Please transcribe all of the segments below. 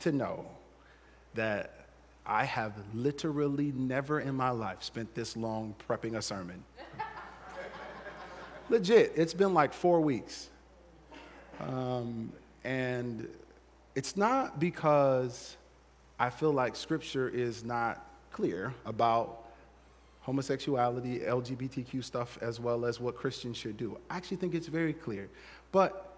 to know that I have literally never in my life spent this long prepping a sermon. Legit, it's been like four weeks. Um, and it's not because I feel like scripture is not clear about homosexuality, LGBTQ stuff, as well as what Christians should do. I actually think it's very clear. But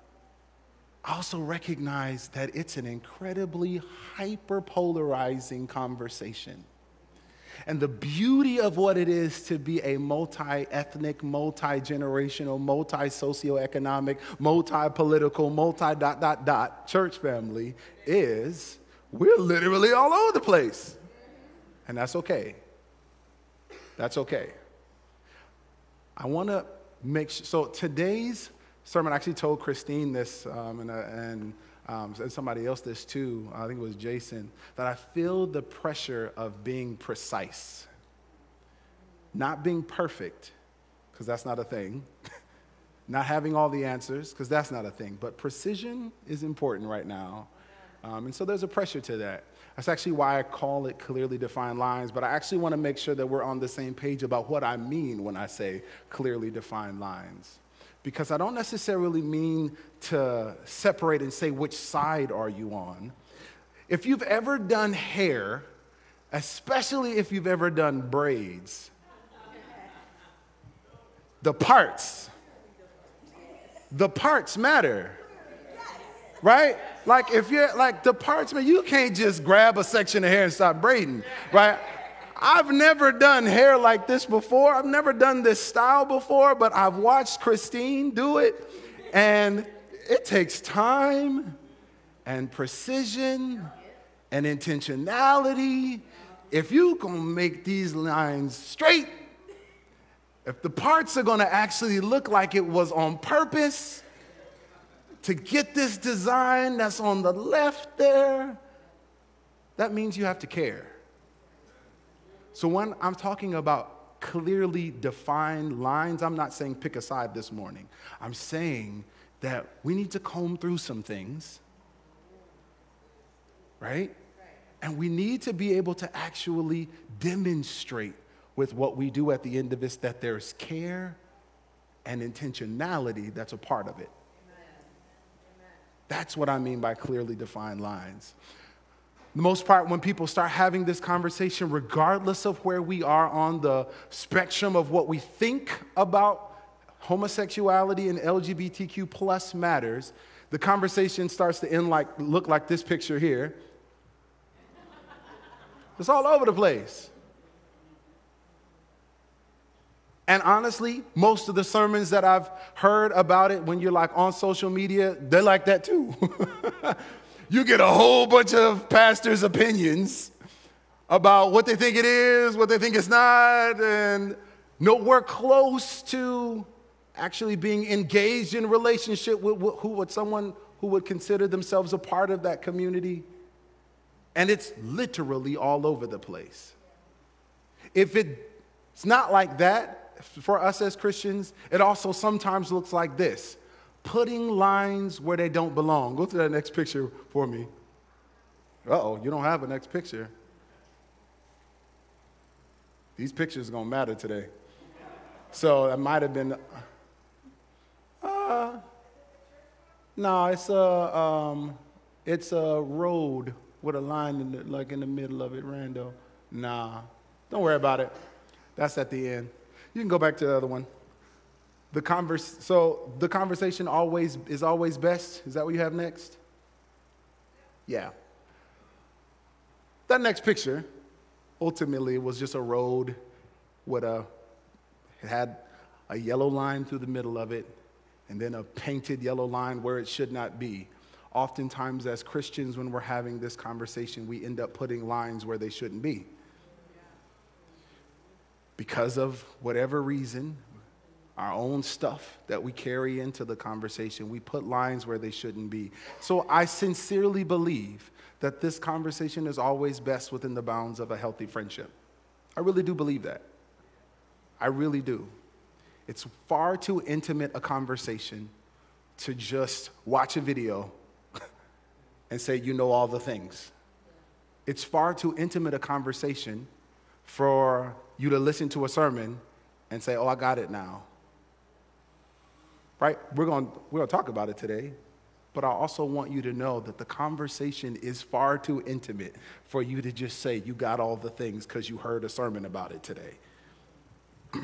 also recognize that it's an incredibly hyper polarizing conversation. And the beauty of what it is to be a multi ethnic, multi generational, multi socioeconomic, multi political, multi dot dot dot church family is we're literally all over the place. And that's okay. That's okay. I want to make sure. So today's sermon, I actually told Christine this um, and, uh, and, um, and somebody else this too. I think it was Jason that I feel the pressure of being precise, not being perfect, because that's not a thing. not having all the answers, because that's not a thing. But precision is important right now. Um, and so there's a pressure to that. That's actually why I call it clearly defined lines, but I actually want to make sure that we're on the same page about what I mean when I say clearly defined lines. Because I don't necessarily mean to separate and say which side are you on. If you've ever done hair, especially if you've ever done braids, the parts, the parts matter right? Like if you're like the parts man, you can't just grab a section of hair and start braiding, right? I've never done hair like this before. I've never done this style before, but I've watched Christine do it, and it takes time and precision and intentionality. If you gonna make these lines straight, if the parts are gonna actually look like it was on purpose, to get this design that's on the left there, that means you have to care. So when I'm talking about clearly defined lines, I'm not saying pick a side this morning. I'm saying that we need to comb through some things, right? And we need to be able to actually demonstrate with what we do at the end of this that there's care and intentionality that's a part of it. That's what I mean by clearly defined lines. The most part, when people start having this conversation, regardless of where we are on the spectrum of what we think about homosexuality and LGBTQ plus matters, the conversation starts to end like look like this picture here. It's all over the place. And honestly, most of the sermons that I've heard about it when you're like on social media, they're like that too. you get a whole bunch of pastors' opinions about what they think it is, what they think it's not, and nowhere close to actually being engaged in relationship with who would someone who would consider themselves a part of that community. And it's literally all over the place. If it's not like that, for us as Christians, it also sometimes looks like this putting lines where they don't belong. Go to that next picture for me. Oh, you don't have a next picture. These pictures to matter today. So it might have been. Uh, no, it's a, um, it's a road with a line in the, like in the middle of it, Rando. Nah, don't worry about it. That's at the end. You can go back to the other one. The converse, so the conversation always is always best. Is that what you have next? Yeah. That next picture, ultimately, was just a road with a it had a yellow line through the middle of it, and then a painted yellow line where it should not be. Oftentimes, as Christians, when we're having this conversation, we end up putting lines where they shouldn't be because of whatever reason, our own stuff that we carry into the conversation, we put lines where they shouldn't be. So I sincerely believe that this conversation is always best within the bounds of a healthy friendship. I really do believe that. I really do. It's far too intimate a conversation to just watch a video and say, You know all the things. It's far too intimate a conversation for you to listen to a sermon and say, Oh, I got it now. Right? We're going we're going to talk about it today, but I also want you to know that the conversation is far too intimate for you to just say, You got all the things because you heard a sermon about it today.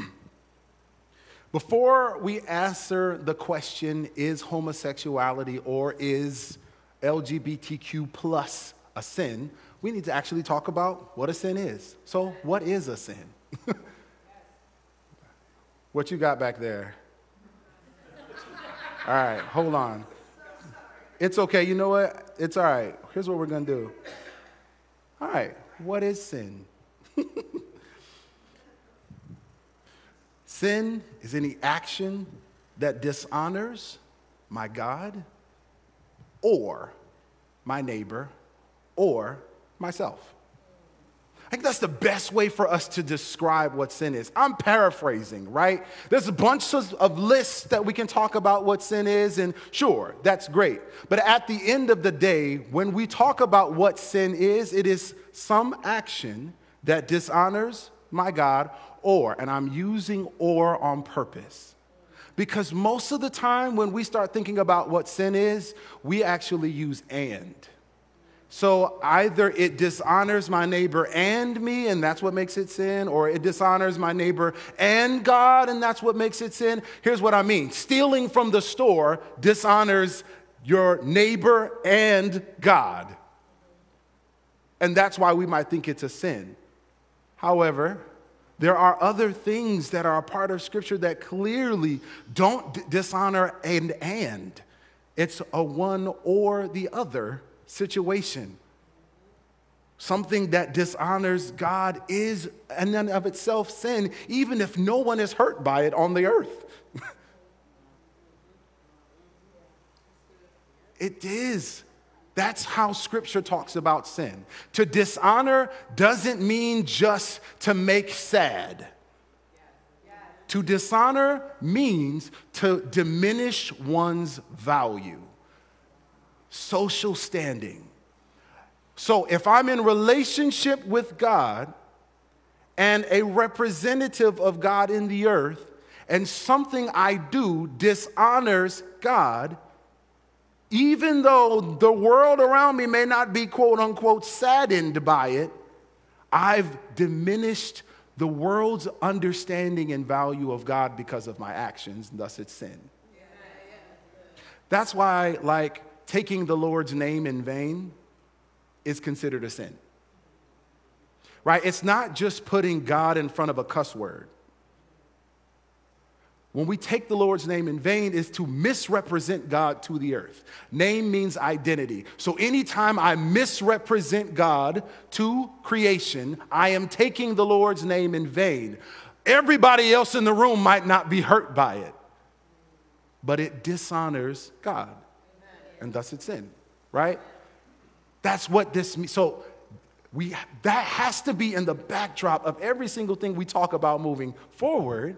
Before we answer the question, is homosexuality or is LGBTQ plus a sin, we need to actually talk about what a sin is. So, what is a sin? what you got back there? All right, hold on. It's okay. You know what? It's all right. Here's what we're going to do. All right, what is sin? sin is any action that dishonors my God or my neighbor or myself. I think that's the best way for us to describe what sin is. I'm paraphrasing, right? There's a bunch of, lists that we can talk about what sin is, and sure, that's great. But at the end of the day, when we talk about what sin is, it is some action that dishonors my God, or, and I'm using or on purpose. Because most of the time, when we start thinking about what sin is, we actually use and. So either it dishonors my neighbor and me, and that's what makes it sin, or it dishonors my neighbor and God, and that's what makes it sin. Here's what I mean stealing from the store dishonors your neighbor and God. And that's why we might think it's a sin. However, there are other things that are a part of Scripture that clearly don't d- dishonor and and. It's a one or the other situation. Something that dishonors God is, and of itself, sin, even if no one is hurt by it on the earth. it is. That's how scripture talks about sin. To dishonor doesn't mean just to make sad. To dishonor means to diminish one's value, social standing. So if I'm in relationship with God and a representative of God in the earth, and something I do dishonors God, even though the world around me may not be quote unquote saddened by it, I've diminished the world's understanding and value of God because of my actions, and thus it's sin. That's why, like, taking the Lord's name in vain is considered a sin. Right? It's not just putting God in front of a cuss word when we take the Lord's name in vain is to misrepresent God to the earth. Name means identity. So anytime I misrepresent God to creation, I am taking the Lord's name in vain. Everybody else in the room might not be hurt by it, but it dishonors God. And thus it's sin, right? That's what this means. So we that has to be in the backdrop of every single thing we talk about moving forward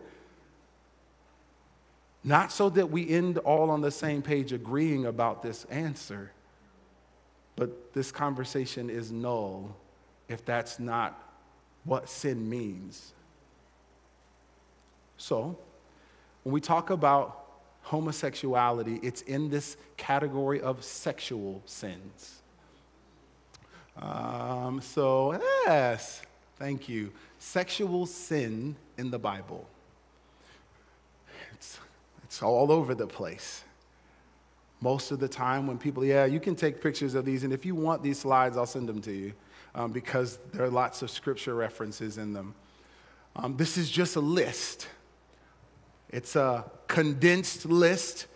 not so that we end all on the same page agreeing about this answer, but this conversation is null if that's not what sin means. So, when we talk about homosexuality, it's in this category of sexual sins. Um, so, yes, thank you. Sexual sin in the Bible. It's, it's all over the place. Most of the time, when people, yeah, you can take pictures of these, and if you want these slides, I'll send them to you um, because there are lots of scripture references in them. Um, this is just a list, it's a condensed list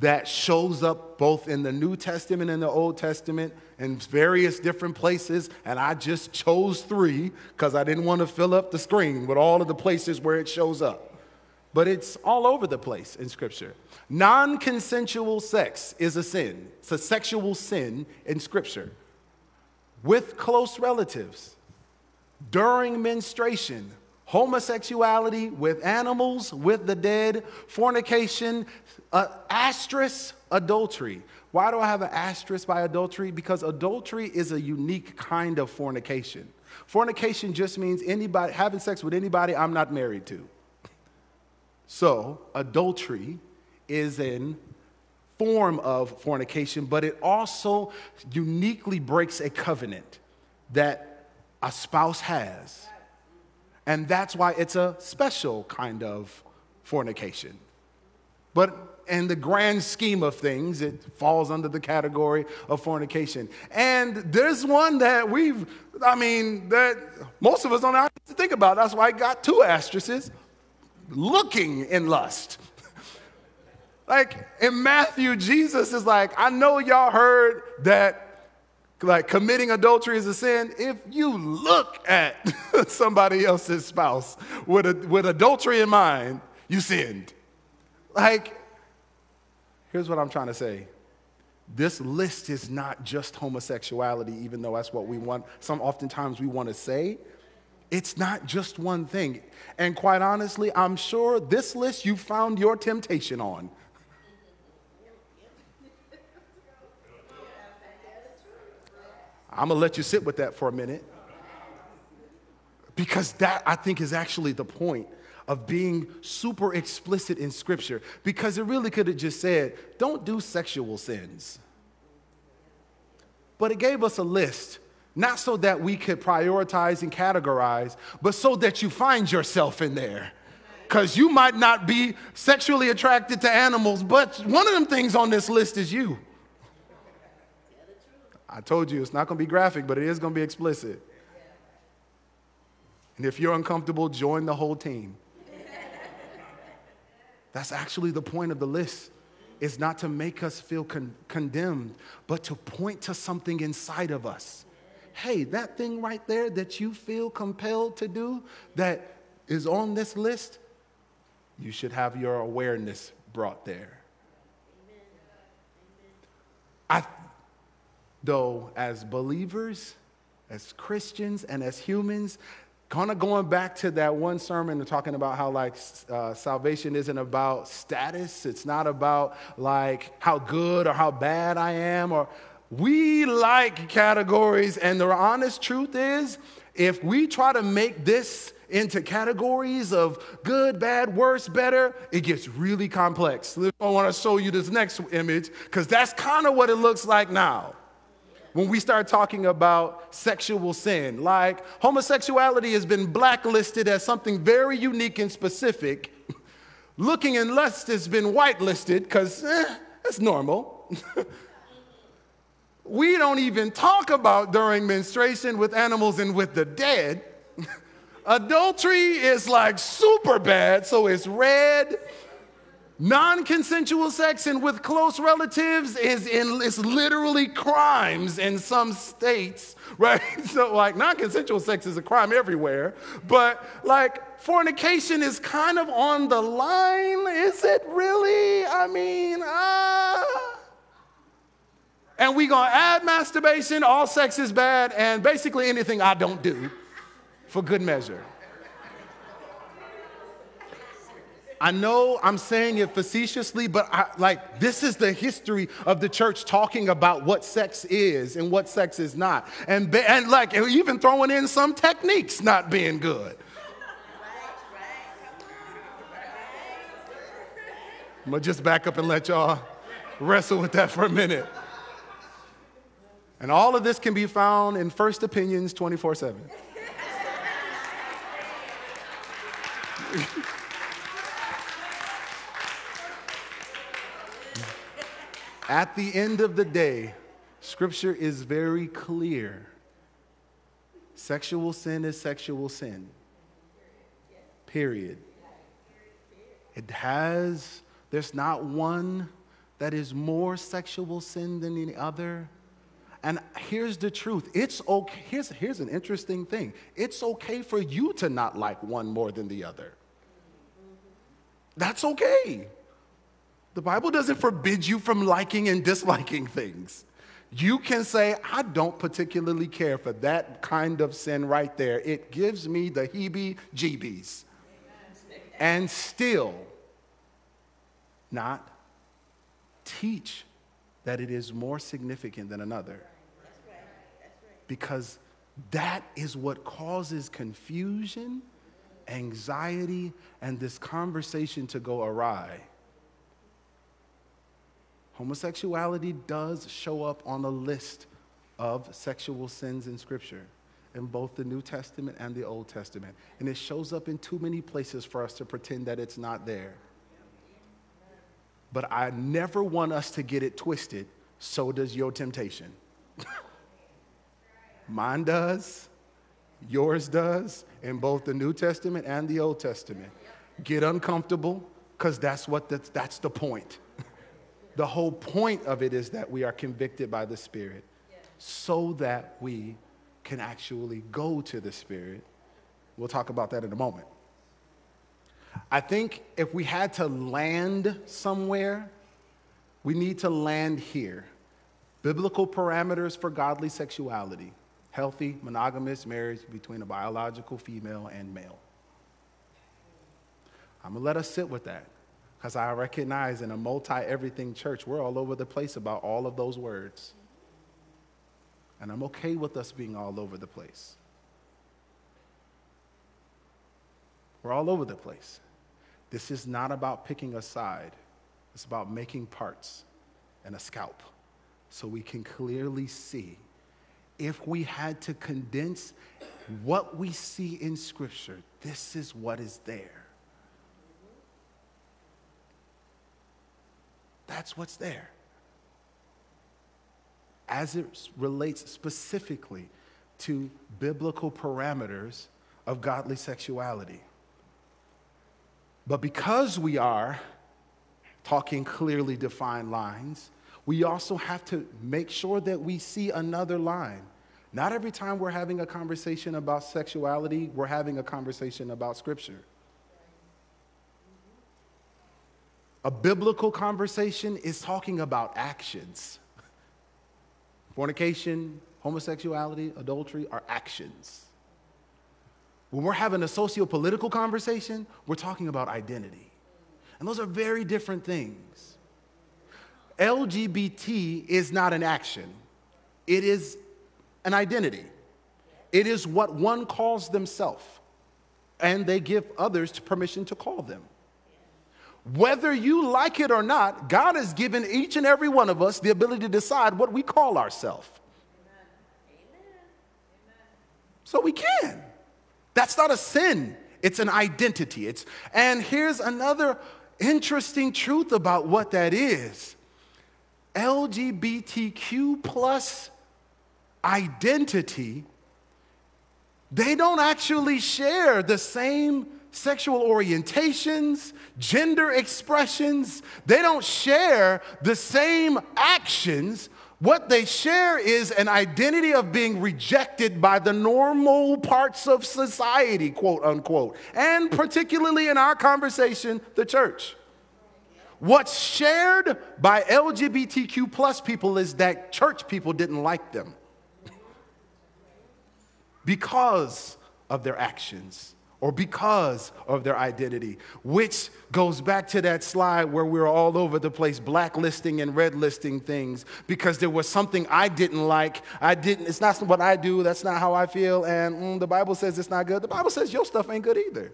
that shows up both in the New Testament and the Old Testament in various different places. And I just chose three because I didn't want to fill up the screen with all of the places where it shows up but it's all over the place in Scripture. Non consensual sex is a sin, it's a sexual sin in Scripture. With close relatives, during menstruation, homosexuality with animals, with the dead, fornication, uh, asterisk, adultery. Why do I have an asterisk by adultery? Because adultery is a unique kind of fornication. Fornication just means anybody having sex with anybody I'm not married to. So, adultery is an form of fornication, but it also uniquely breaks a covenant that a spouse has. And that's why it's a special kind of fornication. But in the grand scheme of things, it falls under the category of fornication. And there's one that we've, I mean, that most of us don't have to think about. That's why I got two asterisks looking in lust. like in Matthew, Jesus is like, I know y'all heard that like committing adultery is a sin. If you look at somebody else's spouse with, a, with adultery in mind, you sinned. Like, here's what I'm trying to say. This list is not just homosexuality, even though that's what we want. Some oftentimes we want to say. It's not just one thing. And quite honestly, I'm sure this list you found your temptation on. I'm gonna let you sit with that for a minute. Because that, I think, is actually the point of being super explicit in Scripture. Because it really could have just said, don't do sexual sins. But it gave us a list, not so that we could prioritize and categorize, but so that you find yourself in there. Because you might not be sexually attracted to animals, but one of them things on this list is you. I told you it's not going to be graphic, but it is going to be explicit. And if you're uncomfortable, join the whole team. That's actually the point of the list. Is not to make us feel con- condemned, but to point to something inside of us. Hey, that thing right there that you feel compelled to do that is on this list, you should have your awareness brought there. I, though, as believers, as Christians, and as humans, kind of going back to that one sermon and talking about how like uh, salvation isn't about status. It's not about like how good or how bad i am or we like categories. And the honest truth is if we try to make this into categories of good bad worse better it gets really complex. I want to show you this next image because that's kind of what it looks like now when we start talking about sexual sin. Like homosexuality has been blacklisted as something very unique and specific. Looking in lust has been whitelisted because eh, that's normal. we don't even talk about during menstruation with animals and with the dead. Adultery is like super bad, so it's red Non consensual sex and with close relatives is, in, is literally crimes in some states, right? So, like, non consensual sex is a crime everywhere, but like, fornication is kind of on the line. Is it really? I mean, ah. Uh... And we gonna add masturbation, all sex is bad, and basically anything I don't do for good measure. I know I'm saying it facetiously, but I, like this is the history of the church talking about what sex is and what sex is not, and and like even throwing in some techniques not being good. I'm gonna just back up and let y'all wrestle with that for a minute. And all of this can be found in First Opinions 24 7. At the end of the day, Scripture is very clear. Sexual sin is sexual sin. Period. It has, there's not one that is more sexual sin than any other. And here's the truth it's okay. Here's, here's an interesting thing it's okay for you to not like one more than the other. That's okay. The Bible doesn't forbid you from liking and disliking things. You can say, I don't particularly care for that kind of sin right there. It gives me the heebie jeebies. And still not teach that it is more significant than another. Because that is what causes confusion, anxiety, and this conversation to go awry. Homosexuality does show up on a list of sexual sins in Scripture in both the New Testament and the Old Testament. And it shows up in too many places for us to pretend that it's not there. But I never want us to get it twisted. So does your temptation. Mine does, yours does, in both the New Testament and the Old Testament. Get uncomfortable, because that's what the, that's the point. The whole point of it is that we are convicted by the Spirit so that we can actually go to the Spirit. We'll talk about that in a moment. I think if we had to land somewhere, we need to land here. Biblical parameters for godly sexuality healthy, monogamous marriage between a biological female and male. I'm gonna let us sit with that because I recognize in a multi everything church, we're all over the place about all of those words. And I'm okay with us being all over the place. We're all over the place. This is not about picking a side, it's about making parts and a scalp so we can clearly see. If we had to condense what we see in Scripture, this is what is there. That's what's there as it relates specifically to biblical parameters of godly sexuality. But because we are talking clearly defined lines, we also have to make sure that we see another line. Not every time we're having a conversation about sexuality, we're having a conversation about Scripture. A biblical conversation is talking about actions. Fornication, homosexuality, adultery are actions. When we're having a socio political conversation, we're talking about identity. And those are very different things. LGBT is not an action, it is an identity. It is what one calls themselves, and they give others permission to call them. Whether you like it or not, God has given each and every one of us the ability to decide what we call ourselves. So we can. That's not a sin, it's an identity. It's, and here's another interesting truth about what that is LGBTQ plus identity, they don't actually share the same sexual orientations, gender expressions. They don't share the same actions. What they share is an identity of being rejected by the normal parts of society, quote unquote, and particularly in our conversation, the church. What's shared by LGBTQ plus people is that church people didn't like them because of their actions or because of their identity, which goes back to that slide where we were all over the place blacklisting and redlisting things because there was something I didn't like. I didn't, it's not what I do, that's not how I feel, and mm, the Bible says it's not good. The Bible says your stuff ain't good either.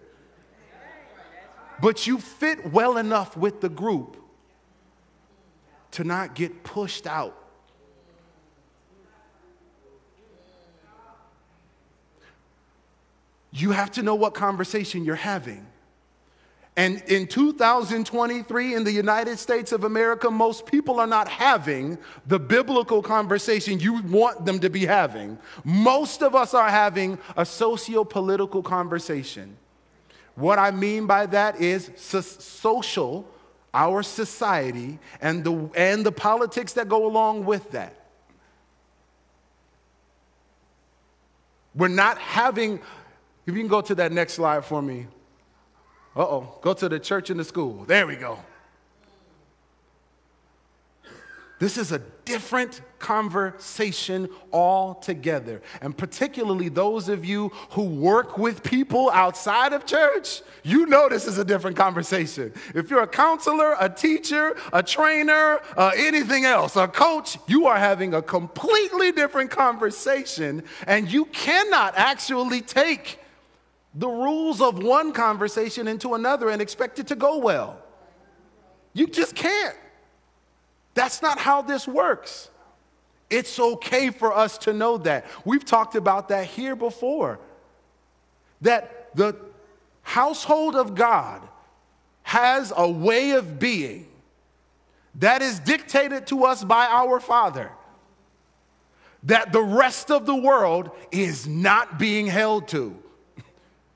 But you fit well enough with the group to not get pushed out you have to know what conversation you're having. And in 2023, in the United States of America, most people are not having the biblical conversation you want them to be having. Most of us are having a socio political conversation. What I mean by that is so- social, our society, and the, and the politics that go along with that. We're not having if you can go to that next slide for me. Uh oh, go to the church and the school. There we go. This is a different conversation altogether. And particularly those of you who work with people outside of church, you know this is a different conversation. If you're a counselor, a teacher, a trainer, uh, anything else, a coach, you are having a completely different conversation. And you cannot actually take the rules of one conversation into another and expect it to go well. You just can't. That's not how this works. It's okay for us to know that. We've talked about that here before. That the household of God has a way of being that is dictated to us by our Father, that the rest of the world is not being held to.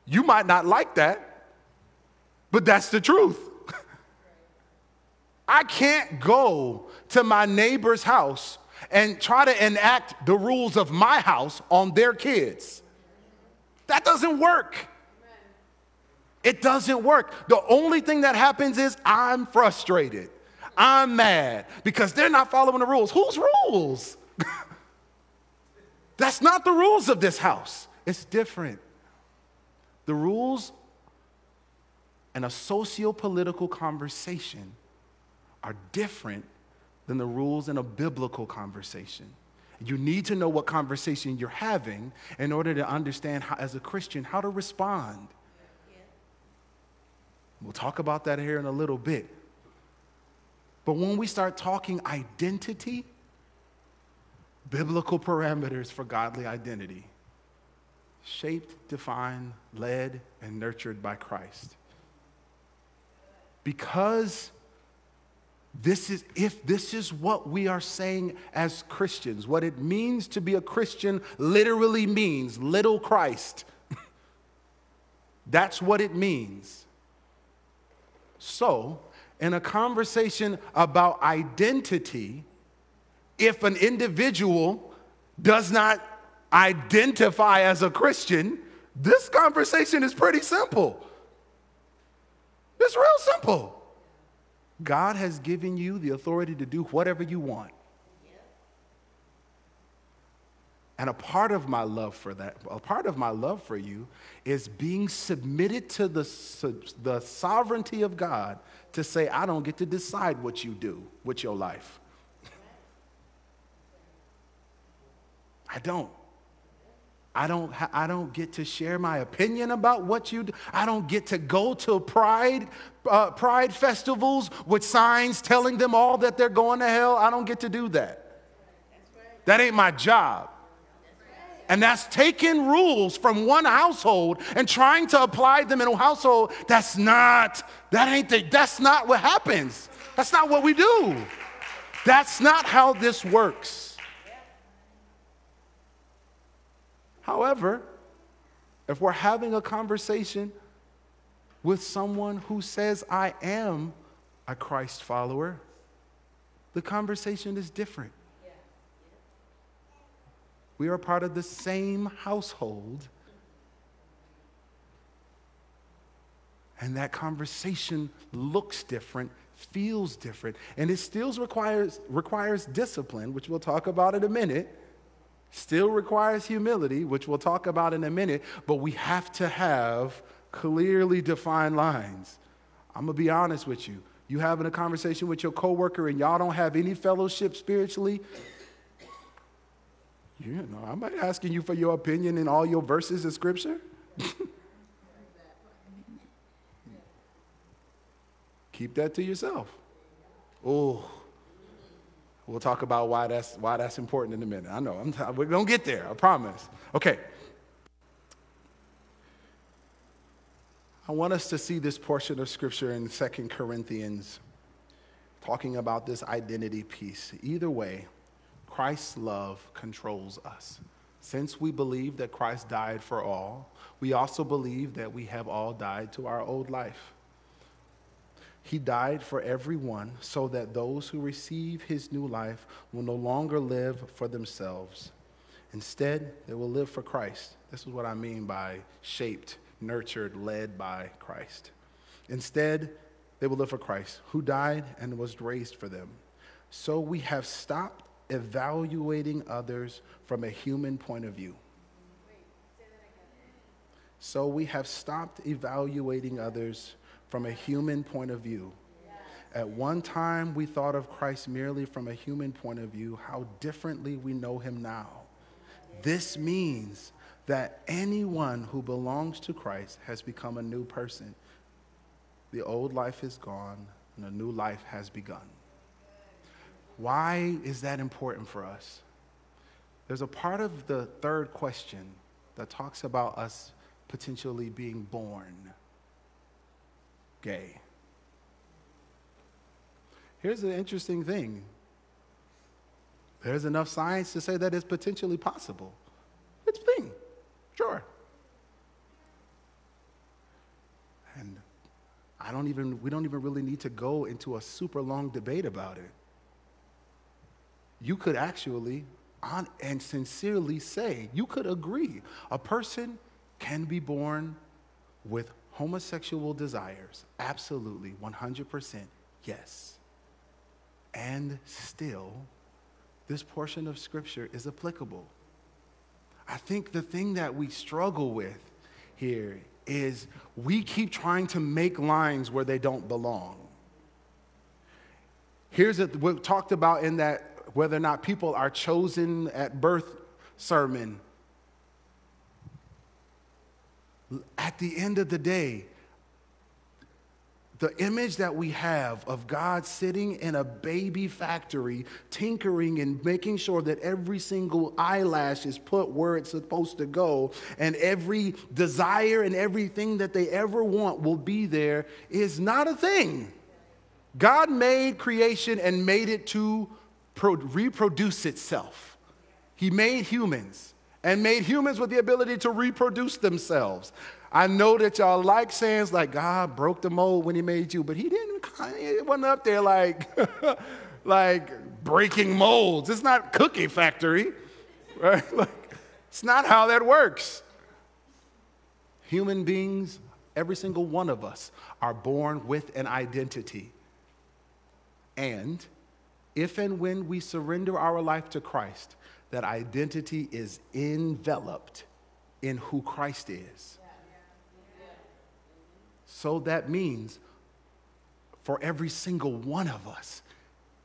You might not like that, but that's the truth. I can't go to my neighbor's house and try to enact the rules of my house on their kids. That doesn't work. It doesn't work. The only thing that happens is I'm frustrated. I'm mad because they're not following the rules. Whose rules? That's not the rules of this house. It's different. The rules in a socio political conversation are different than the rules in a biblical conversation. You need to know what conversation you're having in order to understand, how, as a Christian, how to respond. We'll talk about that here in a little bit. But when we start talking identity, biblical parameters for godly identity, shaped, defined, led, and nurtured by Christ. Because this is if this is what we are saying as Christians, what it means to be a Christian literally means little Christ. That's what it means. So, in a conversation about identity, if an individual does not identify as a Christian, this conversation is pretty simple. It's real simple. God has given you the authority to do whatever you want. And a part of my love for that, a part of my love for you is being submitted to the, the sovereignty of God to say, I don't get to decide what you do with your life. I don't. I don't, I don't get to share my opinion about what you do. I don't get to go to pride, uh, pride festivals with signs telling them all that they're going to hell. I don't get to do that. That ain't my job. And that's taking rules from one household and trying to apply them in a household. That's not, that ain't the, that's not what happens. That's not what we do. That's not how this works. However, if we're having a conversation with someone who says, I am a Christ follower, the conversation is different. We are part of the same household. And that conversation looks different, feels different, and it still requires, requires discipline, which we'll talk about in a minute Still requires humility, which we'll talk about in a minute, but we have to have clearly defined lines. I'm going to be honest with you. You having a conversation with your coworker and y'all don't have any fellowship spiritually, you know, I'm not asking you for your opinion in all your verses of scripture. Keep that to yourself. Oh, We'll talk about why that's, why that's important in a minute. I know, I'm, we're going to get there, I promise. Okay. I want us to see this portion of scripture in Second Corinthians talking about this identity piece. Either way, Christ's love controls us. Since we believe that Christ died for all, we also believe that we have all died to our old life. He died for everyone so that those who receive his new life will no longer live for themselves. Instead, they will live for Christ. This is what I mean by shaped, nurtured, led by Christ. Instead, they will live for Christ, who died and was raised for them. So we have stopped evaluating others from a human point of view. So we have stopped evaluating others from a human point of view. At one time, we thought of Christ merely from a human point of view, how differently we know him now. This means that anyone who belongs to Christ has become a new person. The old life is gone, and a new life has begun. Why is that important for us? There's a part of the third question that talks about us potentially being born gay. Here's the interesting thing there's enough science to say that it's potentially possible. It's thing, sure. And I don't even, we don't even really need to go into a super long debate about it. You could actually, on, and sincerely say, you could agree, a person can be born with homosexual desires. Absolutely, 100%, yes. And still, this portion of Scripture is applicable. I think the thing that we struggle with here is we keep trying to make lines where they don't belong. Here's what we talked about in that whether or not people are chosen at birth sermon. At the end of the day, the image that we have of God sitting in a baby factory, tinkering and making sure that every single eyelash is put where it's supposed to go, and every desire and everything that they ever want will be there, is not a thing. God made creation and made it to pro- reproduce itself. He made humans and made humans with the ability to reproduce themselves. I know that y'all like sayings like God broke the mold when he made you, but he didn't, it wasn't up there like, like breaking molds. It's not cookie factory, right? Like, it's not how that works. Human beings, every single one of us, are born with an identity. And if and when we surrender our life to Christ, that identity is enveloped in who Christ is. So that means for every single one of us,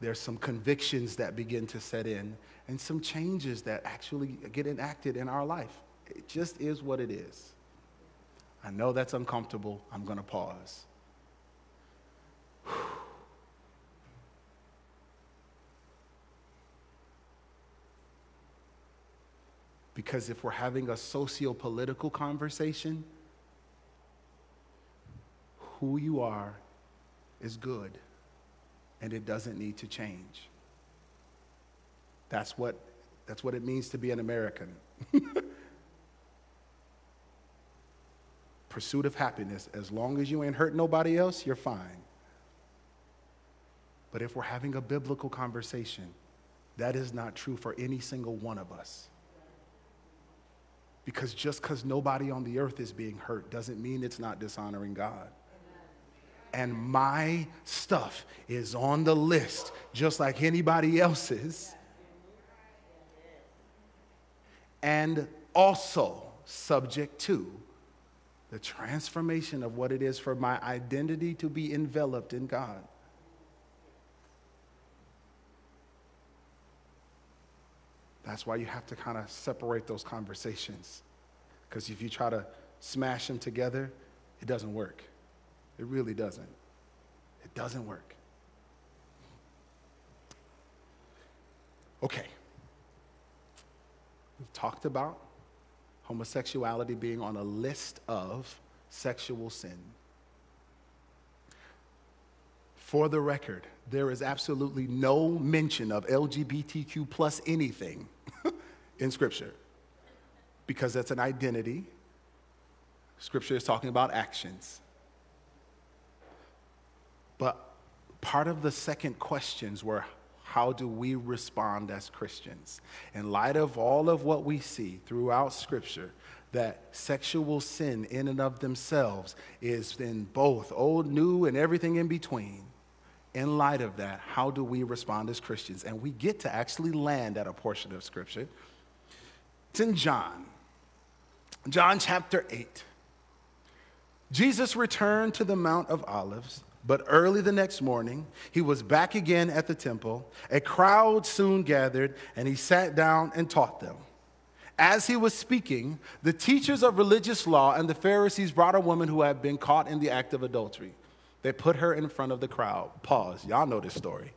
there's some convictions that begin to set in and some changes that actually get enacted in our life. It just is what it is. I know that's uncomfortable. I'm going to pause. Because if we're having a socio political conversation, who you are is good and it doesn't need to change. That's what, that's what it means to be an American. Pursuit of happiness. As long as you ain't hurt nobody else, you're fine. But if we're having a biblical conversation, that is not true for any single one of us. Because just because nobody on the earth is being hurt doesn't mean it's not dishonoring God. And my stuff is on the list just like anybody else's. And also subject to the transformation of what it is for my identity to be enveloped in God. That's why you have to kind of separate those conversations. Because if you try to smash them together, it doesn't work. It really doesn't. It doesn't work. Okay. We've talked about homosexuality being on a list of sexual sin. For the record, there is absolutely no mention of LGBTQ plus anything in Scripture because that's an identity. Scripture is talking about actions. But part of the second questions were how do we respond as Christians? In light of all of what we see throughout Scripture, that sexual sin in and of themselves is in both old, new, and everything in between in light of that, how do we respond as Christians? And we get to actually land at a portion of Scripture. It's in John, John chapter 8. Jesus returned to the Mount of Olives, but early the next morning, he was back again at the temple. A crowd soon gathered, and he sat down and taught them. As he was speaking, the teachers of religious law and the Pharisees brought a woman who had been caught in the act of adultery. They put her in front of the crowd. Pause. Y'all know this story.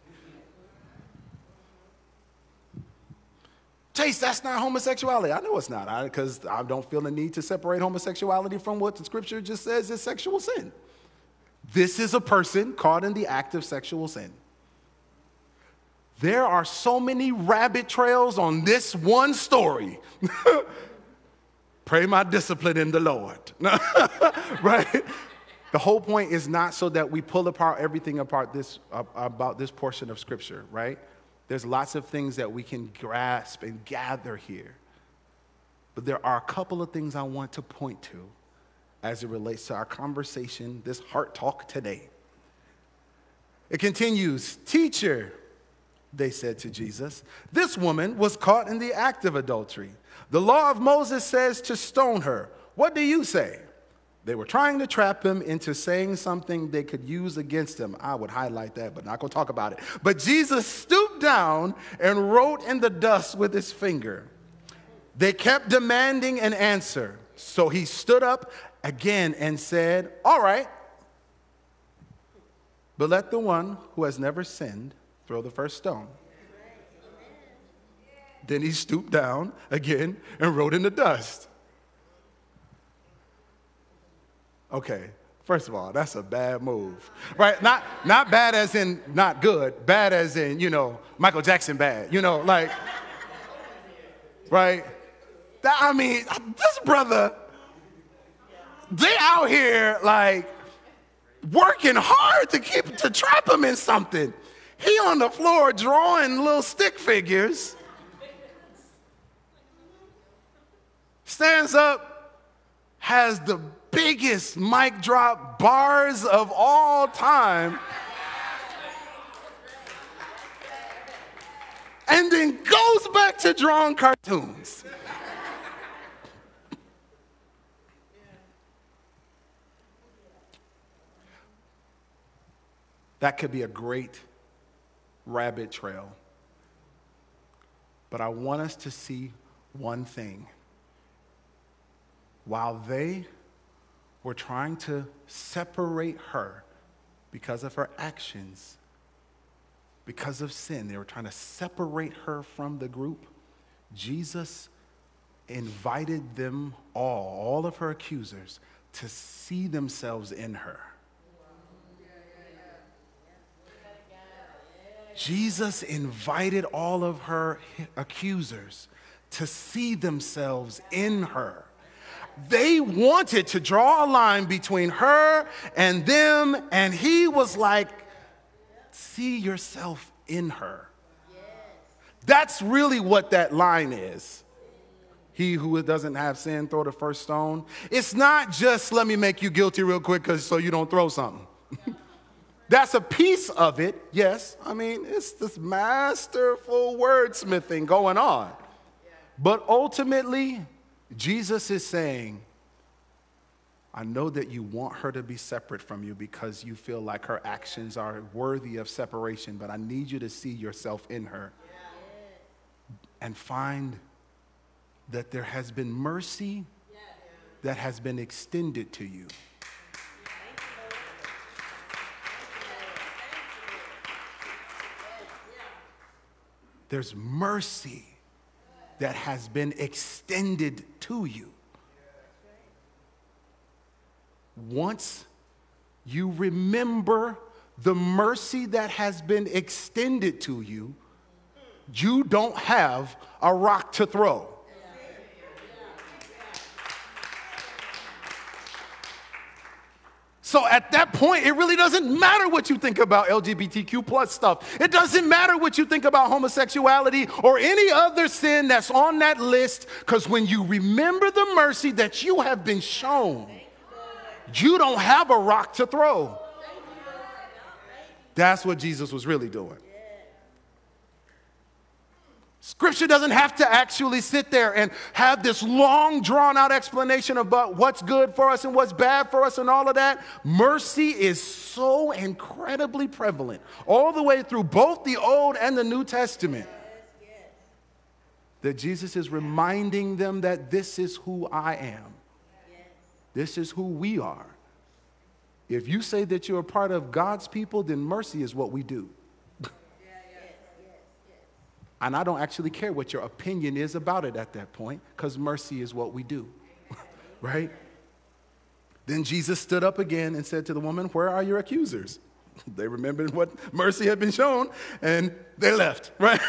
Chase, that's not homosexuality. I know it's not, because I, I, don't feel the need to separate homosexuality from what the scripture just says is sexual sin. This is a person caught in the act of sexual sin. There are so many rabbit trails on this one story. Pray my discipline in the Lord. right? The whole point is not so that we pull apart everything apart this, about this portion of Scripture, right? There's lots of things that we can grasp and gather here. But there are a couple of things I want to point to as it relates to our conversation, this heart talk today. It continues Teacher, they said to Jesus, this woman was caught in the act of adultery. The law of Moses says to stone her. What do you say? They were trying to trap him into saying something they could use against him. I would highlight that, but not to talk about it. But Jesus stooped down and wrote in the dust with his finger. They kept demanding an answer. So he stood up again and said, All right, but let the one who has never sinned throw the first stone. Then he stooped down again and wrote in the dust. Okay, first of all, that's a bad move, right? Not, not bad as in not good, bad as in, you know, Michael Jackson bad, you know, like, right? That, I mean, this brother, they out here like working hard to keep, to trap him in something. He on the floor drawing little stick figures. Stands up, has the biggest mic drop bars of all time. And then goes back to drawing cartoons. That could be a great rabbit trail. But I want us to see one thing. While they were trying to separate her because of her actions, because of sin. They were trying to separate her from the group. Jesus invited them all, all of her accusers, to see themselves in her. Jesus invited all of her accusers to see themselves in her. They wanted to draw a line between her and them, and he was like, see yourself in her. That's really what that line is. He who doesn't have sin, throw the first stone. It's not just let me make you guilty real quick because so you don't throw something. That's a piece of it, yes. I mean, it's this masterful wordsmithing going on. But ultimately, Jesus is saying, I know that you want her to be separate from you because you feel like her actions are worthy of separation, but I need you to see yourself in her and find that there has been mercy that has been extended to you. There's mercy that has been extended to you. Once you remember the mercy that has been extended to you, you don't have a rock to throw. So at that point, it really doesn't matter what you think about LGBTQ plus stuff. It doesn't matter what you think about homosexuality or any other sin that's on that list, because when you remember the mercy that you have been shown, you don't have a rock to throw. That's what Jesus was really doing. Scripture doesn't have to actually sit there and have this long, drawn out explanation about what's good for us and what's bad for us and all of that. Mercy is so incredibly prevalent all the way through both the Old and the New Testament that Jesus is reminding them that this is who I am, this is who we are. If you say that you're a part of God's people, then mercy is what we do. And I don't actually care what your opinion is about it at that point, because mercy is what we do. right? Then Jesus stood up again and said to the woman, Where are your accusers? they remembered what mercy had been shown and they left, right?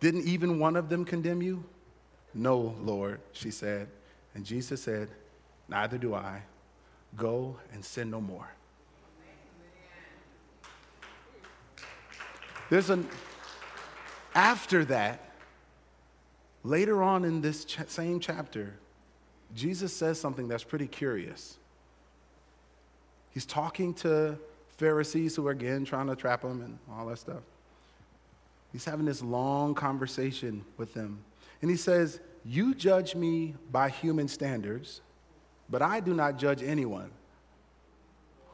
Didn't even one of them condemn you? No, Lord, she said. And Jesus said, Neither do I. Go and sin no more. There's an, after that, later on in this same chapter, Jesus says something that's pretty curious. He's talking to Pharisees who are again trying to trap him and all that stuff. He's having this long conversation with them. And he says, You judge me by human standards, but I do not judge anyone.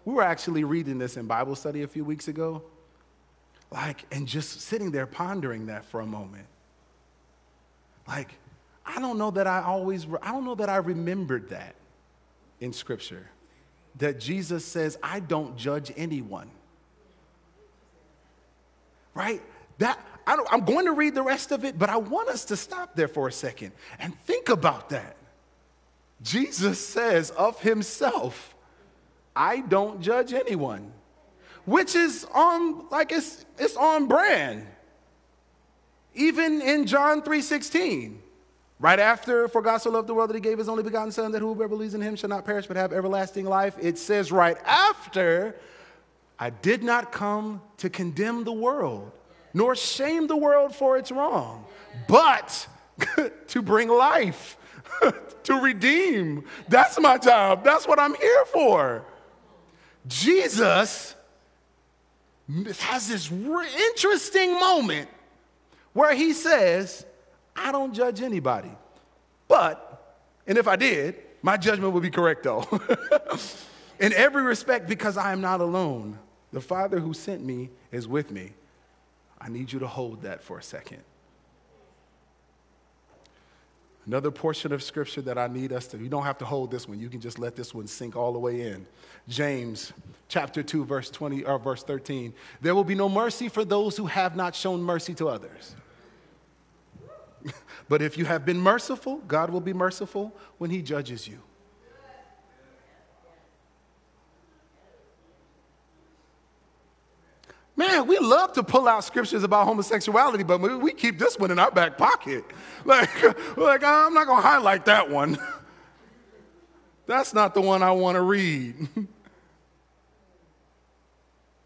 We were actually reading this in Bible study a few weeks ago. Like, and just sitting there pondering that for a moment. Like, I don't know that I always, I don't know that I remembered that in Scripture. That Jesus says, I don't judge anyone. Right? That, I am going to read the rest of it, but I want us to stop there for a second and think about that. Jesus says of himself, I don't judge anyone which is on like it's it's on brand. Even in John 3:16, right after for God so loved the world that he gave his only begotten son that whoever believes in him shall not perish but have everlasting life, it says right after, I did not come to condemn the world, nor shame the world for its wrong, but to bring life, to redeem. That's my job. That's what I'm here for. Jesus has this re- interesting moment where he says, I don't judge anybody. But, and if I did, my judgment would be correct though. In every respect, because I am not alone. The Father who sent me is with me. I need you to hold that for a second. Another portion of scripture that I need us to, you don't have to hold this one, you can just let this one sink all the way in. James chapter 2, verse 20 or verse 13. There will be no mercy for those who have not shown mercy to others. but if you have been merciful, God will be merciful when he judges you. Man, we love to pull out scriptures about homosexuality, but we keep this one in our back pocket. Like, like I'm not going to highlight that one. That's not the one I want to read.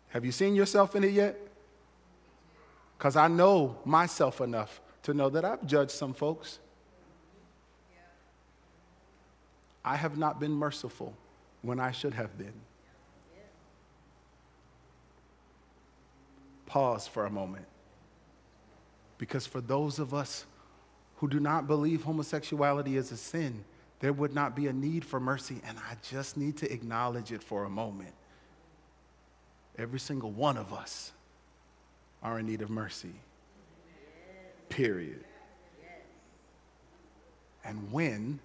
Have you seen yourself in it yet? Because I know myself enough to know that I've judged some folks. I have not been merciful when I should have been. Pause for a moment. Because for those of us who do not believe homosexuality is a sin, there would not be a need for mercy, and I just need to acknowledge it for a moment. Every single one of us are in need of mercy. Period. And when,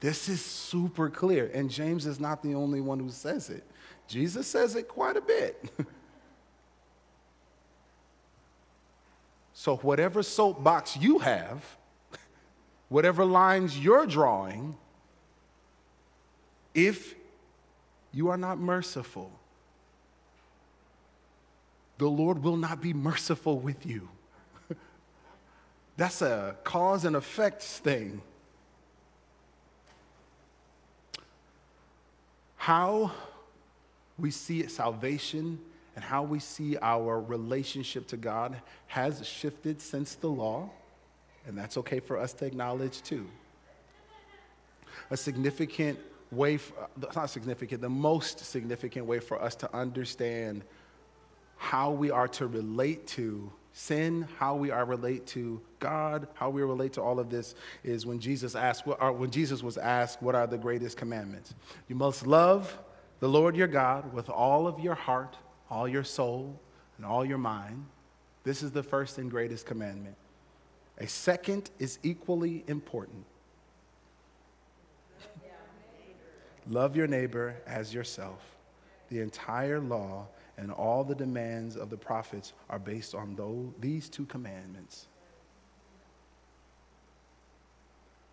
this is super clear, and James is not the only one who says it. Jesus says it quite a bit. So, whatever soapbox you have, whatever lines you're drawing, if you are not merciful, the Lord will not be merciful with you. That's a cause and effect thing. How we see salvation and how we see our relationship to God has shifted since the law, and that's okay for us to acknowledge too. A significant way, for, uh, not significant, the most significant way for us to understand how we are to relate to sin, how we are relate to God, how we relate to all of this is when Jesus asked, when Jesus was asked, what are the greatest commandments? You must love the Lord your God with all of your heart, all your soul, and all your mind. This is the first and greatest commandment. A second is equally important. Love your neighbor as yourself. The entire law and all the demands of the prophets are based on those, these two commandments.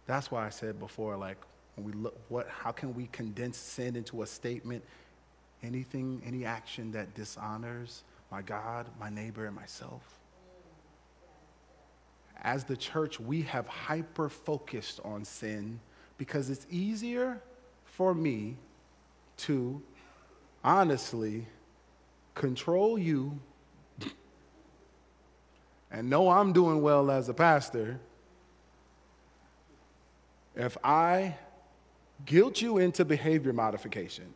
That's why I said before, like, when we look, what, how can we condense sin into a statement? Anything, any action that dishonors my God, my neighbor, and myself. As the church, we have hyper focused on sin because it's easier for me to honestly control you and know I'm doing well as a pastor if I guilt you into behavior modification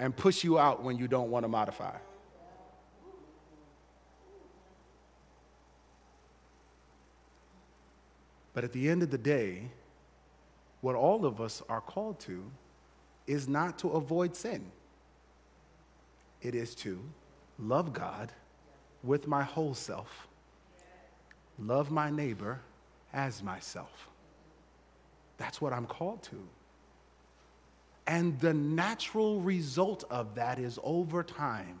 and push you out when you don't want to modify. But at the end of the day, what all of us are called to is not to avoid sin. It is to love God with my whole self, love my neighbor as myself. That's what I'm called to. And the natural result of that is over time,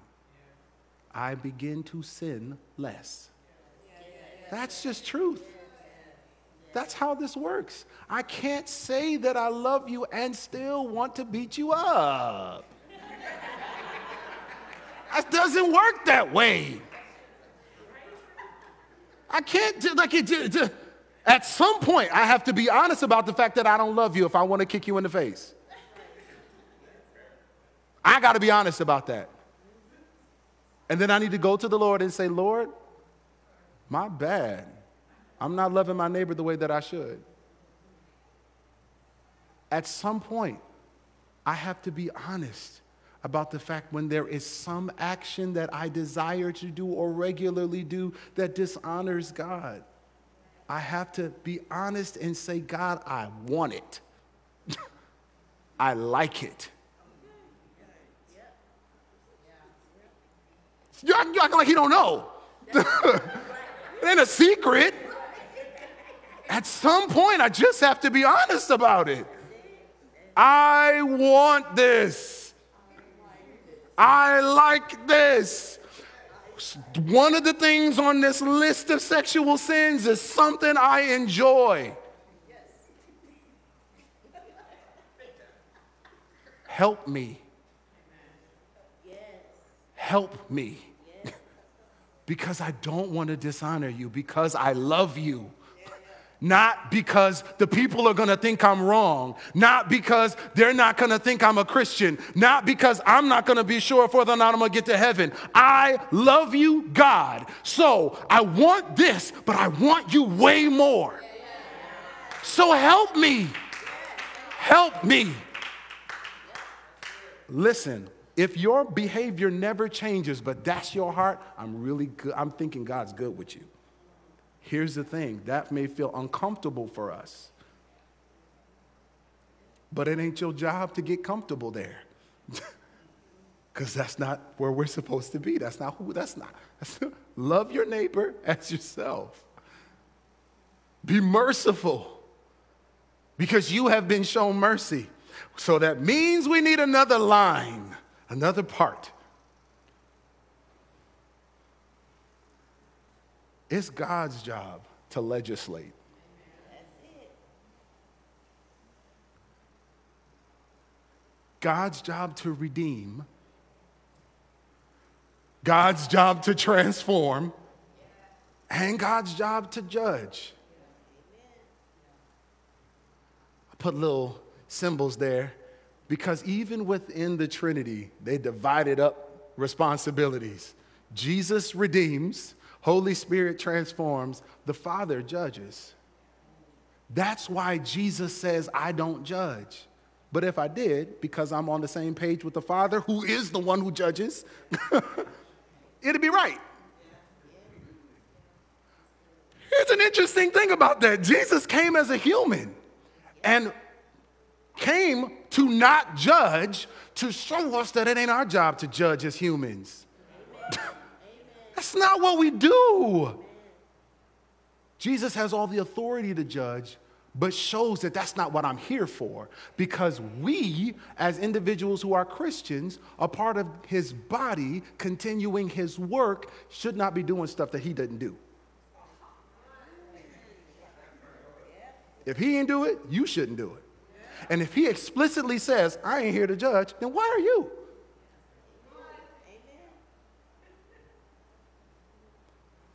I begin to sin less. That's just truth. That's how this works. I can't say that I love you and still want to beat you up. that doesn't work that way. I can't, like, it, it, at some point, I have to be honest about the fact that I don't love you if I want to kick you in the face. I got to be honest about that. And then I need to go to the Lord and say, Lord, my bad. I'm not loving my neighbor the way that I should. At some point, I have to be honest about the fact when there is some action that I desire to do or regularly do that dishonors God. I have to be honest and say, God, I want it. I like it. You act like you don't know. it ain't a secret. At some point, I just have to be honest about it. I want this. I like this. One of the things on this list of sexual sins is something I enjoy. Help me. Help me. because I don't want to dishonor you, because I love you not because the people are gonna think I'm wrong, not because they're not gonna think I'm a Christian, not because I'm not gonna be sure if whether or not I'm gonna get to heaven. I love you, God. So I want this, but I want you way more. So help me. Help me. Listen, if your behavior never changes, but that's your heart, I'm really good. I'm thinking God's good with you. Here's the thing that may feel uncomfortable for us, but it ain't your job to get comfortable there. Because that's not where we're supposed to be. That's not who, that's not. That's, love your neighbor as yourself. Be merciful because you have been shown mercy. So that means we need another line, another part It's God's job to legislate. God's job to redeem, God's job to transform, and God's job to judge. I put little symbols there because even within the Trinity, they divided up responsibilities. Jesus redeems, Holy Spirit transforms, the Father judges. That's why Jesus says, I don't judge. But if I did, because I'm on the same page with the Father, who is the one who judges, it'd be right. Here's an interesting thing about that Jesus came as a human and came to not judge, to show us that it ain't our job to judge as humans. That's not what we do. Jesus has all the authority to judge, but shows that that's not what I'm here for because we, as individuals who are Christians, are part of his body, continuing his work, should not be doing stuff that he didn't do. If he didn't do it, you shouldn't do it. And if he explicitly says, I ain't here to judge, then why are you?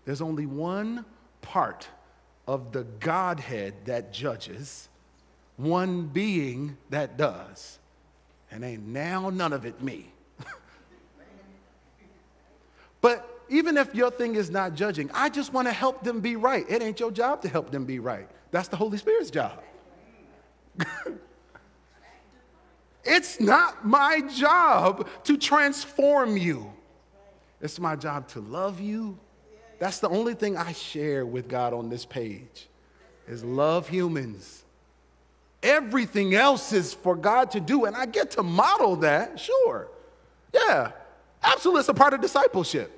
There's only one part of the Godhead that judges, one being that does. And ain't now none of it me. but even if your thing is not judging, I just want to help them be right. It ain't your job to help them be right. That's the Holy Spirit's job. it's not my job to transform you. It's my job to love you that's the only thing I share with God on this page is love humans. Everything else is for God to do, and I get to model that, sure. Yeah, absolutely, it's a part of discipleship.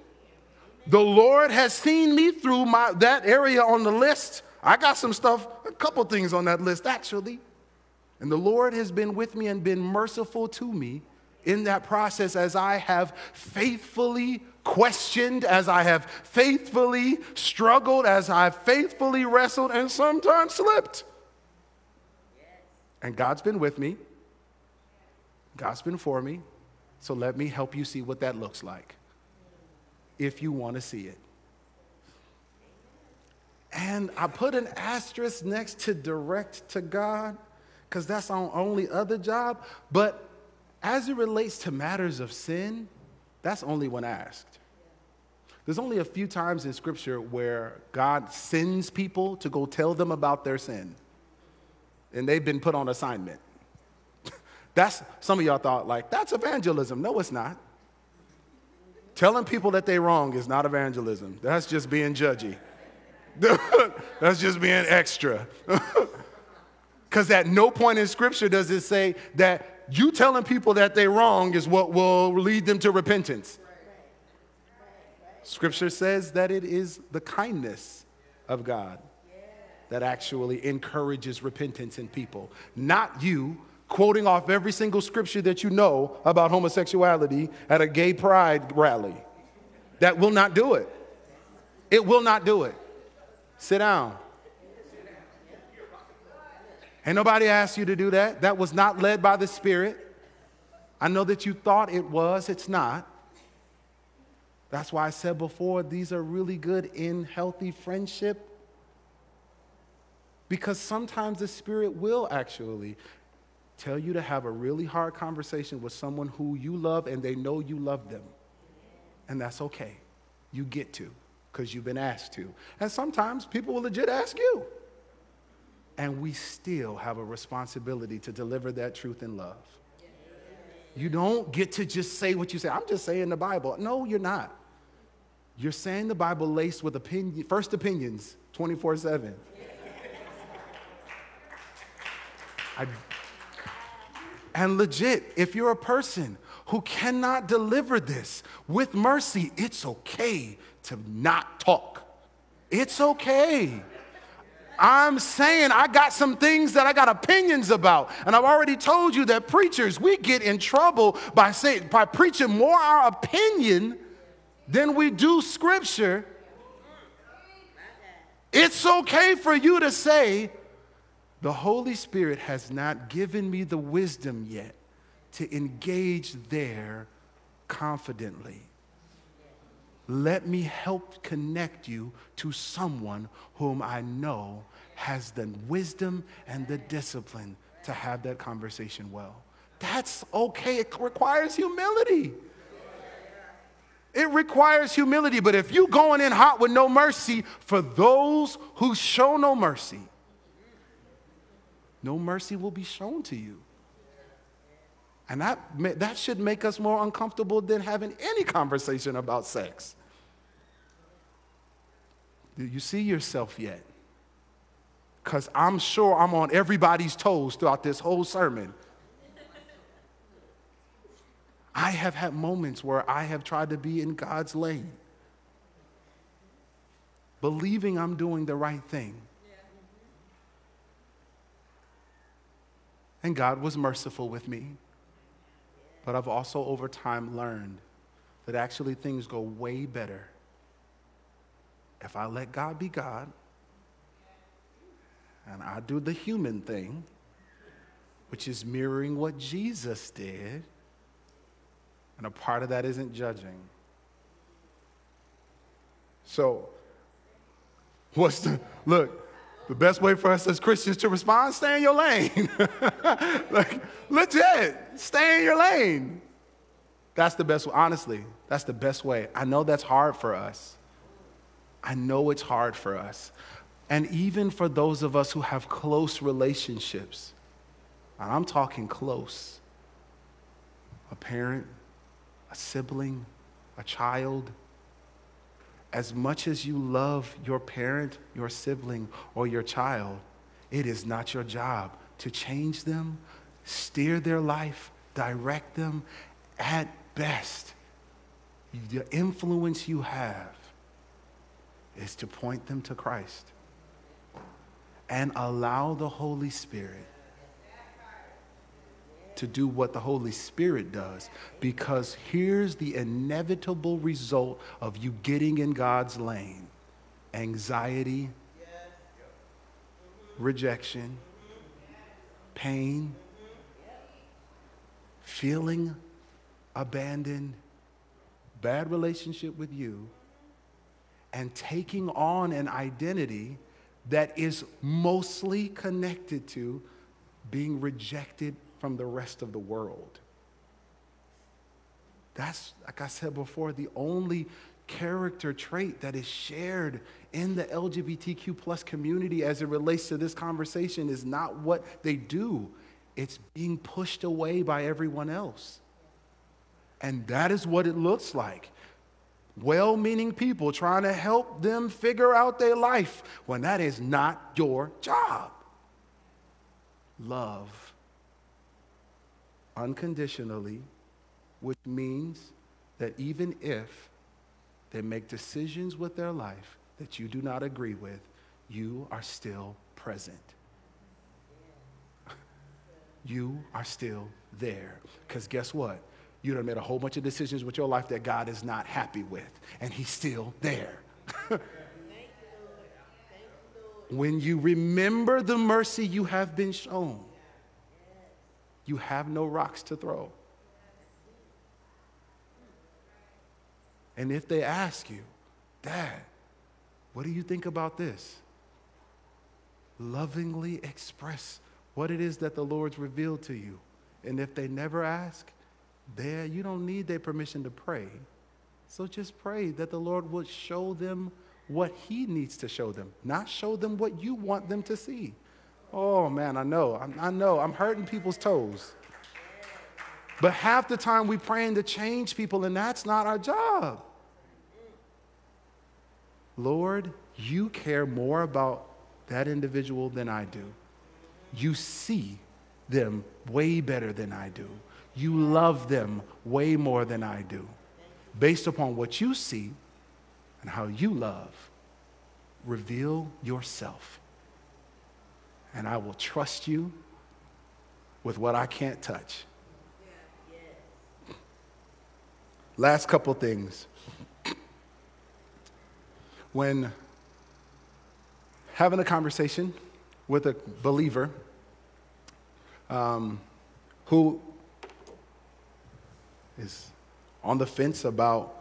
The Lord has seen me through my, that area on the list. I got some stuff, a couple things on that list actually. And the Lord has been with me and been merciful to me in that process as I have faithfully questioned, as I have faithfully struggled, as I've faithfully wrestled and sometimes slipped. And God's been with me, God's been for me. So let me help you see what that looks like if you want to see it. And I put an asterisk next to direct to God because that's our only other job. But as it relates to matters of sin, that's only when asked. There's only a few times in Scripture where God sends people to go tell them about their sin, and they've been put on assignment. that's some of y'all thought like that's evangelism. No, it's not. Telling people that they're wrong is not evangelism. That's just being judgy. that's just being extra. Because at no point in Scripture does it say that you telling people that they're wrong is what will lead them to repentance. Scripture says that it is the kindness of God that actually encourages repentance in people, not you quoting off every single scripture that you know about homosexuality at a gay pride rally. That will not do it. It will not do it. Sit down. Ain't nobody asked you to do that. That was not led by the Spirit. I know that you thought it was, it's not. That's why I said before, these are really good in healthy friendship. Because sometimes the Spirit will actually tell you to have a really hard conversation with someone who you love and they know you love them. And that's okay. You get to, because you've been asked to. And sometimes people will legit ask you and we still have a responsibility to deliver that truth in love. You don't get to just say what you say. I'm just saying the Bible. No, you're not. You're saying the Bible laced with opinion, first opinions 24 7. and legit, if you're a person who cannot deliver this with mercy, it's okay to not talk. It's okay. I'm saying I got some things that I got opinions about. And I've already told you that preachers, we get in trouble by saying by preaching more our opinion than we do scripture. It's okay for you to say, the Holy Spirit has not given me the wisdom yet to engage there confidently. Let me help connect you to someone whom I know has the wisdom and the discipline to have that conversation well. That's okay. It requires humility. It requires humility. But if you're going in hot with no mercy, for those who show no mercy, no mercy will be shown to you. And that, that should make us more uncomfortable than having any conversation about sex. Do you see yourself yet? Because I'm sure I'm on everybody's toes throughout this whole sermon. I have had moments where I have tried to be in God's lane, believing I'm doing the right thing. And God was merciful with me. But I've also over time learned that actually things go way better if I let God be God and I do the human thing, which is mirroring what Jesus did. And a part of that isn't judging. So, what's the look? The best way for us as Christians to respond, stay in your lane. like, legit, stay in your lane. That's the best honestly, that's the best way. I know that's hard for us. I know it's hard for us. And even for those of us who have close relationships, and I'm talking close a parent, a sibling, a child, as much as you love your parent, your sibling, or your child, it is not your job to change them, steer their life, direct them. At best, the influence you have is to point them to Christ and allow the Holy Spirit to do what the Holy Spirit does. Because here's the inevitable result of you getting in God's lane anxiety, rejection, pain, feeling abandoned, bad relationship with you, and taking on an identity that is mostly connected to being rejected from the rest of the world. That's, like I said before, the only character trait that is shared in the LGBTQ plus community as it relates to this conversation is not what they do, it's being pushed away by everyone else. And that is what it looks like. Well meaning people trying to help them figure out their life when that is not your job. Love unconditionally, which means that even if they make decisions with their life that you do not agree with, you are still present. you are still there. Because guess what? You done made a whole bunch of decisions with your life that God is not happy with, and He's still there. when you remember the mercy you have been shown, you have no rocks to throw. And if they ask you, Dad, what do you think about this? Lovingly express what it is that the Lord's revealed to you. And if they never ask, there you don't need their permission to pray. So just pray that the Lord would show them what He needs to show them, not show them what you want them to see. Oh man, I know. I, I know. I'm hurting people's toes. But half the time we're praying to change people, and that's not our job. Lord, you care more about that individual than I do. You see them way better than I do. You love them way more than I do. Based upon what you see and how you love, reveal yourself and I will trust you with what I can't touch. Last couple things. When having a conversation with a believer um, who is on the fence about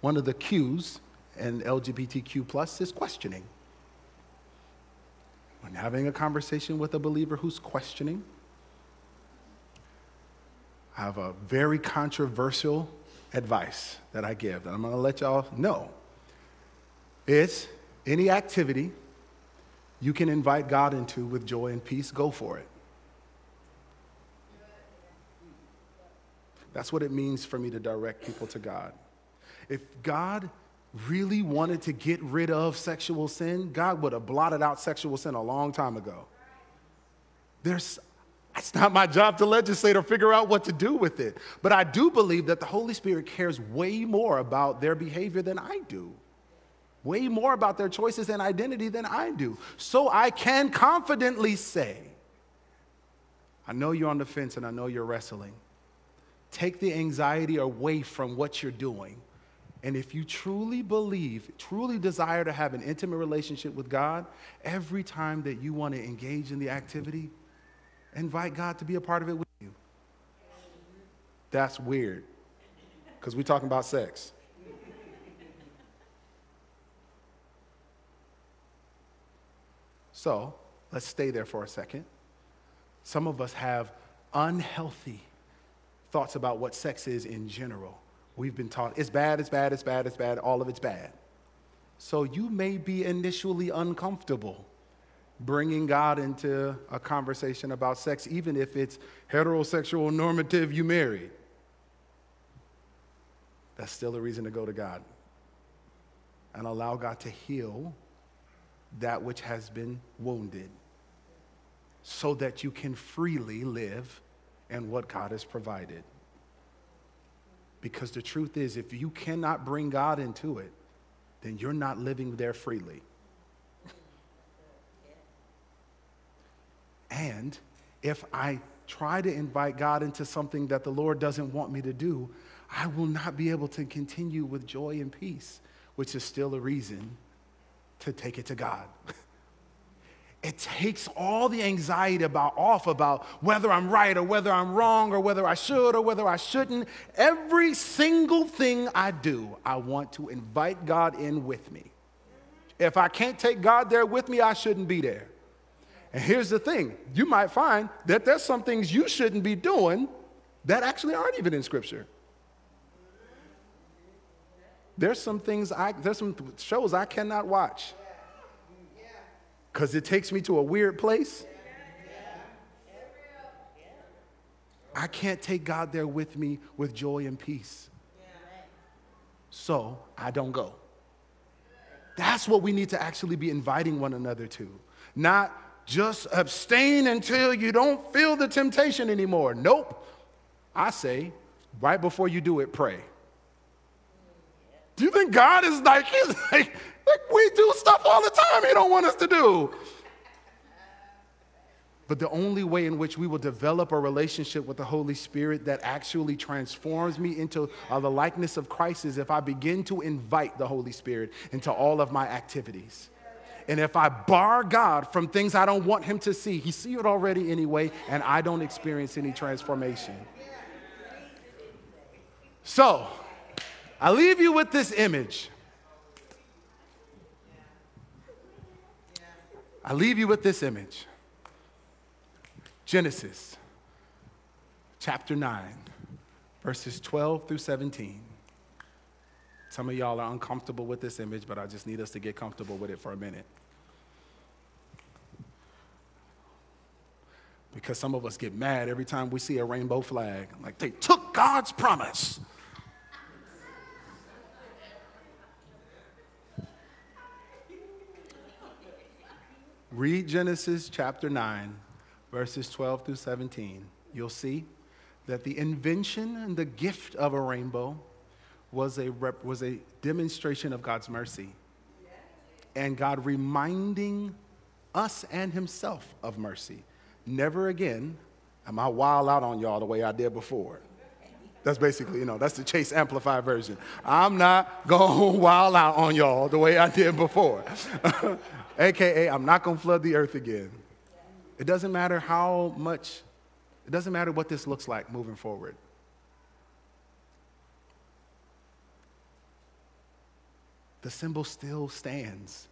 one of the Q's in LGBTQ plus is questioning when having a conversation with a believer who's questioning, I have a very controversial advice that I give that I'm going to let y'all know. It's any activity you can invite God into with joy and peace, go for it. That's what it means for me to direct people to God. If God really wanted to get rid of sexual sin, God would have blotted out sexual sin a long time ago. There's, it's not my job to legislate or figure out what to do with it. But I do believe that the Holy Spirit cares way more about their behavior than I do, way more about their choices and identity than I do. So I can confidently say, I know you're on the fence and I know you're wrestling. Take the anxiety away from what you're doing. And if you truly believe, truly desire to have an intimate relationship with God, every time that you want to engage in the activity, invite God to be a part of it with you. That's weird because we're talking about sex. So let's stay there for a second. Some of us have unhealthy thoughts about what sex is in general. We've been taught it's bad, it's bad, it's bad, it's bad, all of it's bad. So you may be initially uncomfortable bringing God into a conversation about sex, even if it's heterosexual normative you married. That's still a reason to go to God and allow God to heal that which has been wounded so that you can freely live in what God has provided. Because the truth is, if you cannot bring God into it, then you're not living there freely. And if I try to invite God into something that the Lord doesn't want me to do, I will not be able to continue with joy and peace, which is still a reason to take it to God. it takes all the anxiety about off about whether I'm right or whether I'm wrong or whether I should or whether I shouldn't. Every single thing I do, I want to invite God in with me. If I can't take God there with me, I shouldn't be there. And here's the thing you might find that there's some things you shouldn't be doing that actually aren't even in Scripture. There's some things I, there's some shows I cannot watch because it takes me to a weird place. I can't take God there with me with joy and peace. So I don't go. That's what we need to actually be inviting one another to. Not just abstain until you don't feel the temptation anymore. Nope. I say, right before you do it, pray. Do you think God is like, he's like, like we do stuff all the time he don't want us to do? But the only way in which we will develop a relationship with the Holy Spirit that actually transforms me into uh, the likeness of Christ is if I begin to invite the Holy Spirit into all of my activities. And if I bar God from things I don't want him to see, he see it already anyway, and I don't experience any transformation. So, I leave you with this image. I leave you with this image. Genesis chapter 9, verses 12 through 17. Some of y'all are uncomfortable with this image, but I just need us to get comfortable with it for a minute. Because some of us get mad every time we see a rainbow flag. Like they took God's promise. Read Genesis chapter 9, verses 12 through 17. You'll see that the invention and the gift of a rainbow was a, rep, was a demonstration of God's mercy. And God reminding us and Himself of mercy. Never again am I wild out on y'all the way I did before. That's basically, you know, that's the Chase Amplified version. I'm not going wild out on y'all the way I did before. AKA, I'm not going to flood the earth again. It doesn't matter how much, it doesn't matter what this looks like moving forward. the symbol still stands.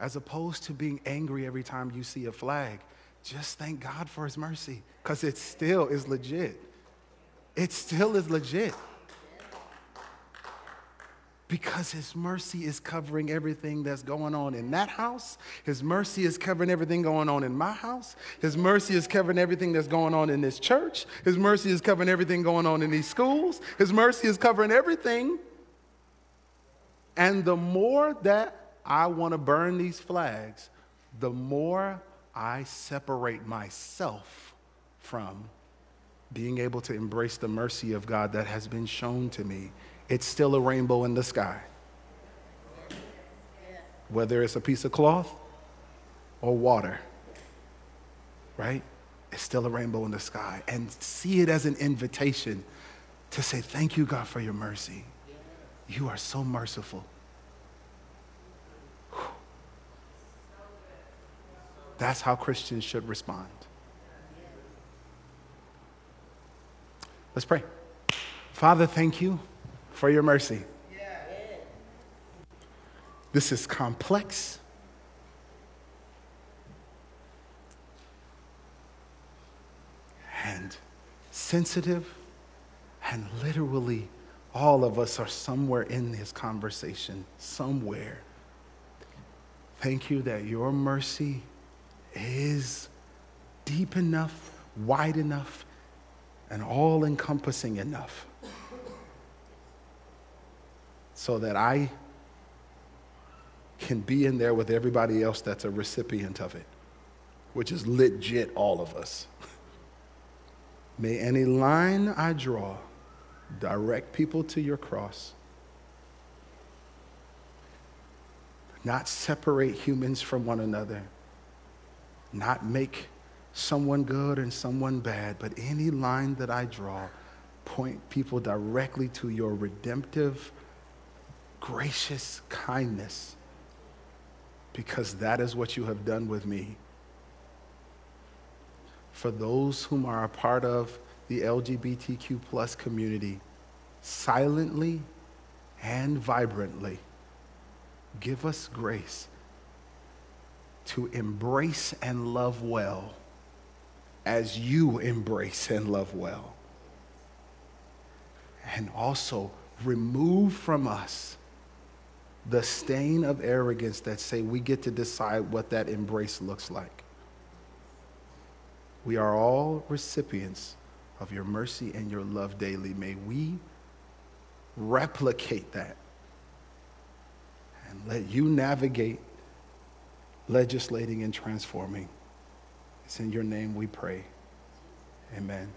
As opposed to being angry every time you see a flag, just thank God for his mercy because it still is legit. It still is legit. Because His mercy is covering everything that's going on in that house. His mercy is covering everything going on in my house. His mercy is covering everything that's going on in this church. His mercy is covering everything going on in these schools. His mercy is covering everything. And the more that I want to burn these flags, the more I separate myself from being able to embrace the mercy of God that has been shown to me it's still a rainbow in the sky. Whether it's a piece of cloth or water, right? It's still a rainbow in the sky. And see it as an invitation to say, Thank you, God, for your mercy. You are so merciful. That's how Christians should respond. Let's pray. Father, thank you for your mercy. This is complex. And sensitive, and literally, all of us are somewhere in this conversation, somewhere. Thank you that your mercy is deep enough, wide enough, and all encompassing enough so that I can be in there with everybody else that's a recipient of it, which is legit all of us. May any line I draw direct people to your cross, not separate humans from one another, not make someone good and someone bad, but any line that I draw point people directly to your redemptive gracious kindness because that is what you have done with me. For those whom are a part of the LGBTQ plus community, silently and vibrantly, give us grace to embrace and love well as you embrace and love well. And also remove from us the stain of arrogance that say we get to decide what that embrace looks like. We are all recipients of your mercy and your love daily. May we replicate that and let you navigate legislating and transforming. It's in your name we pray. Amen.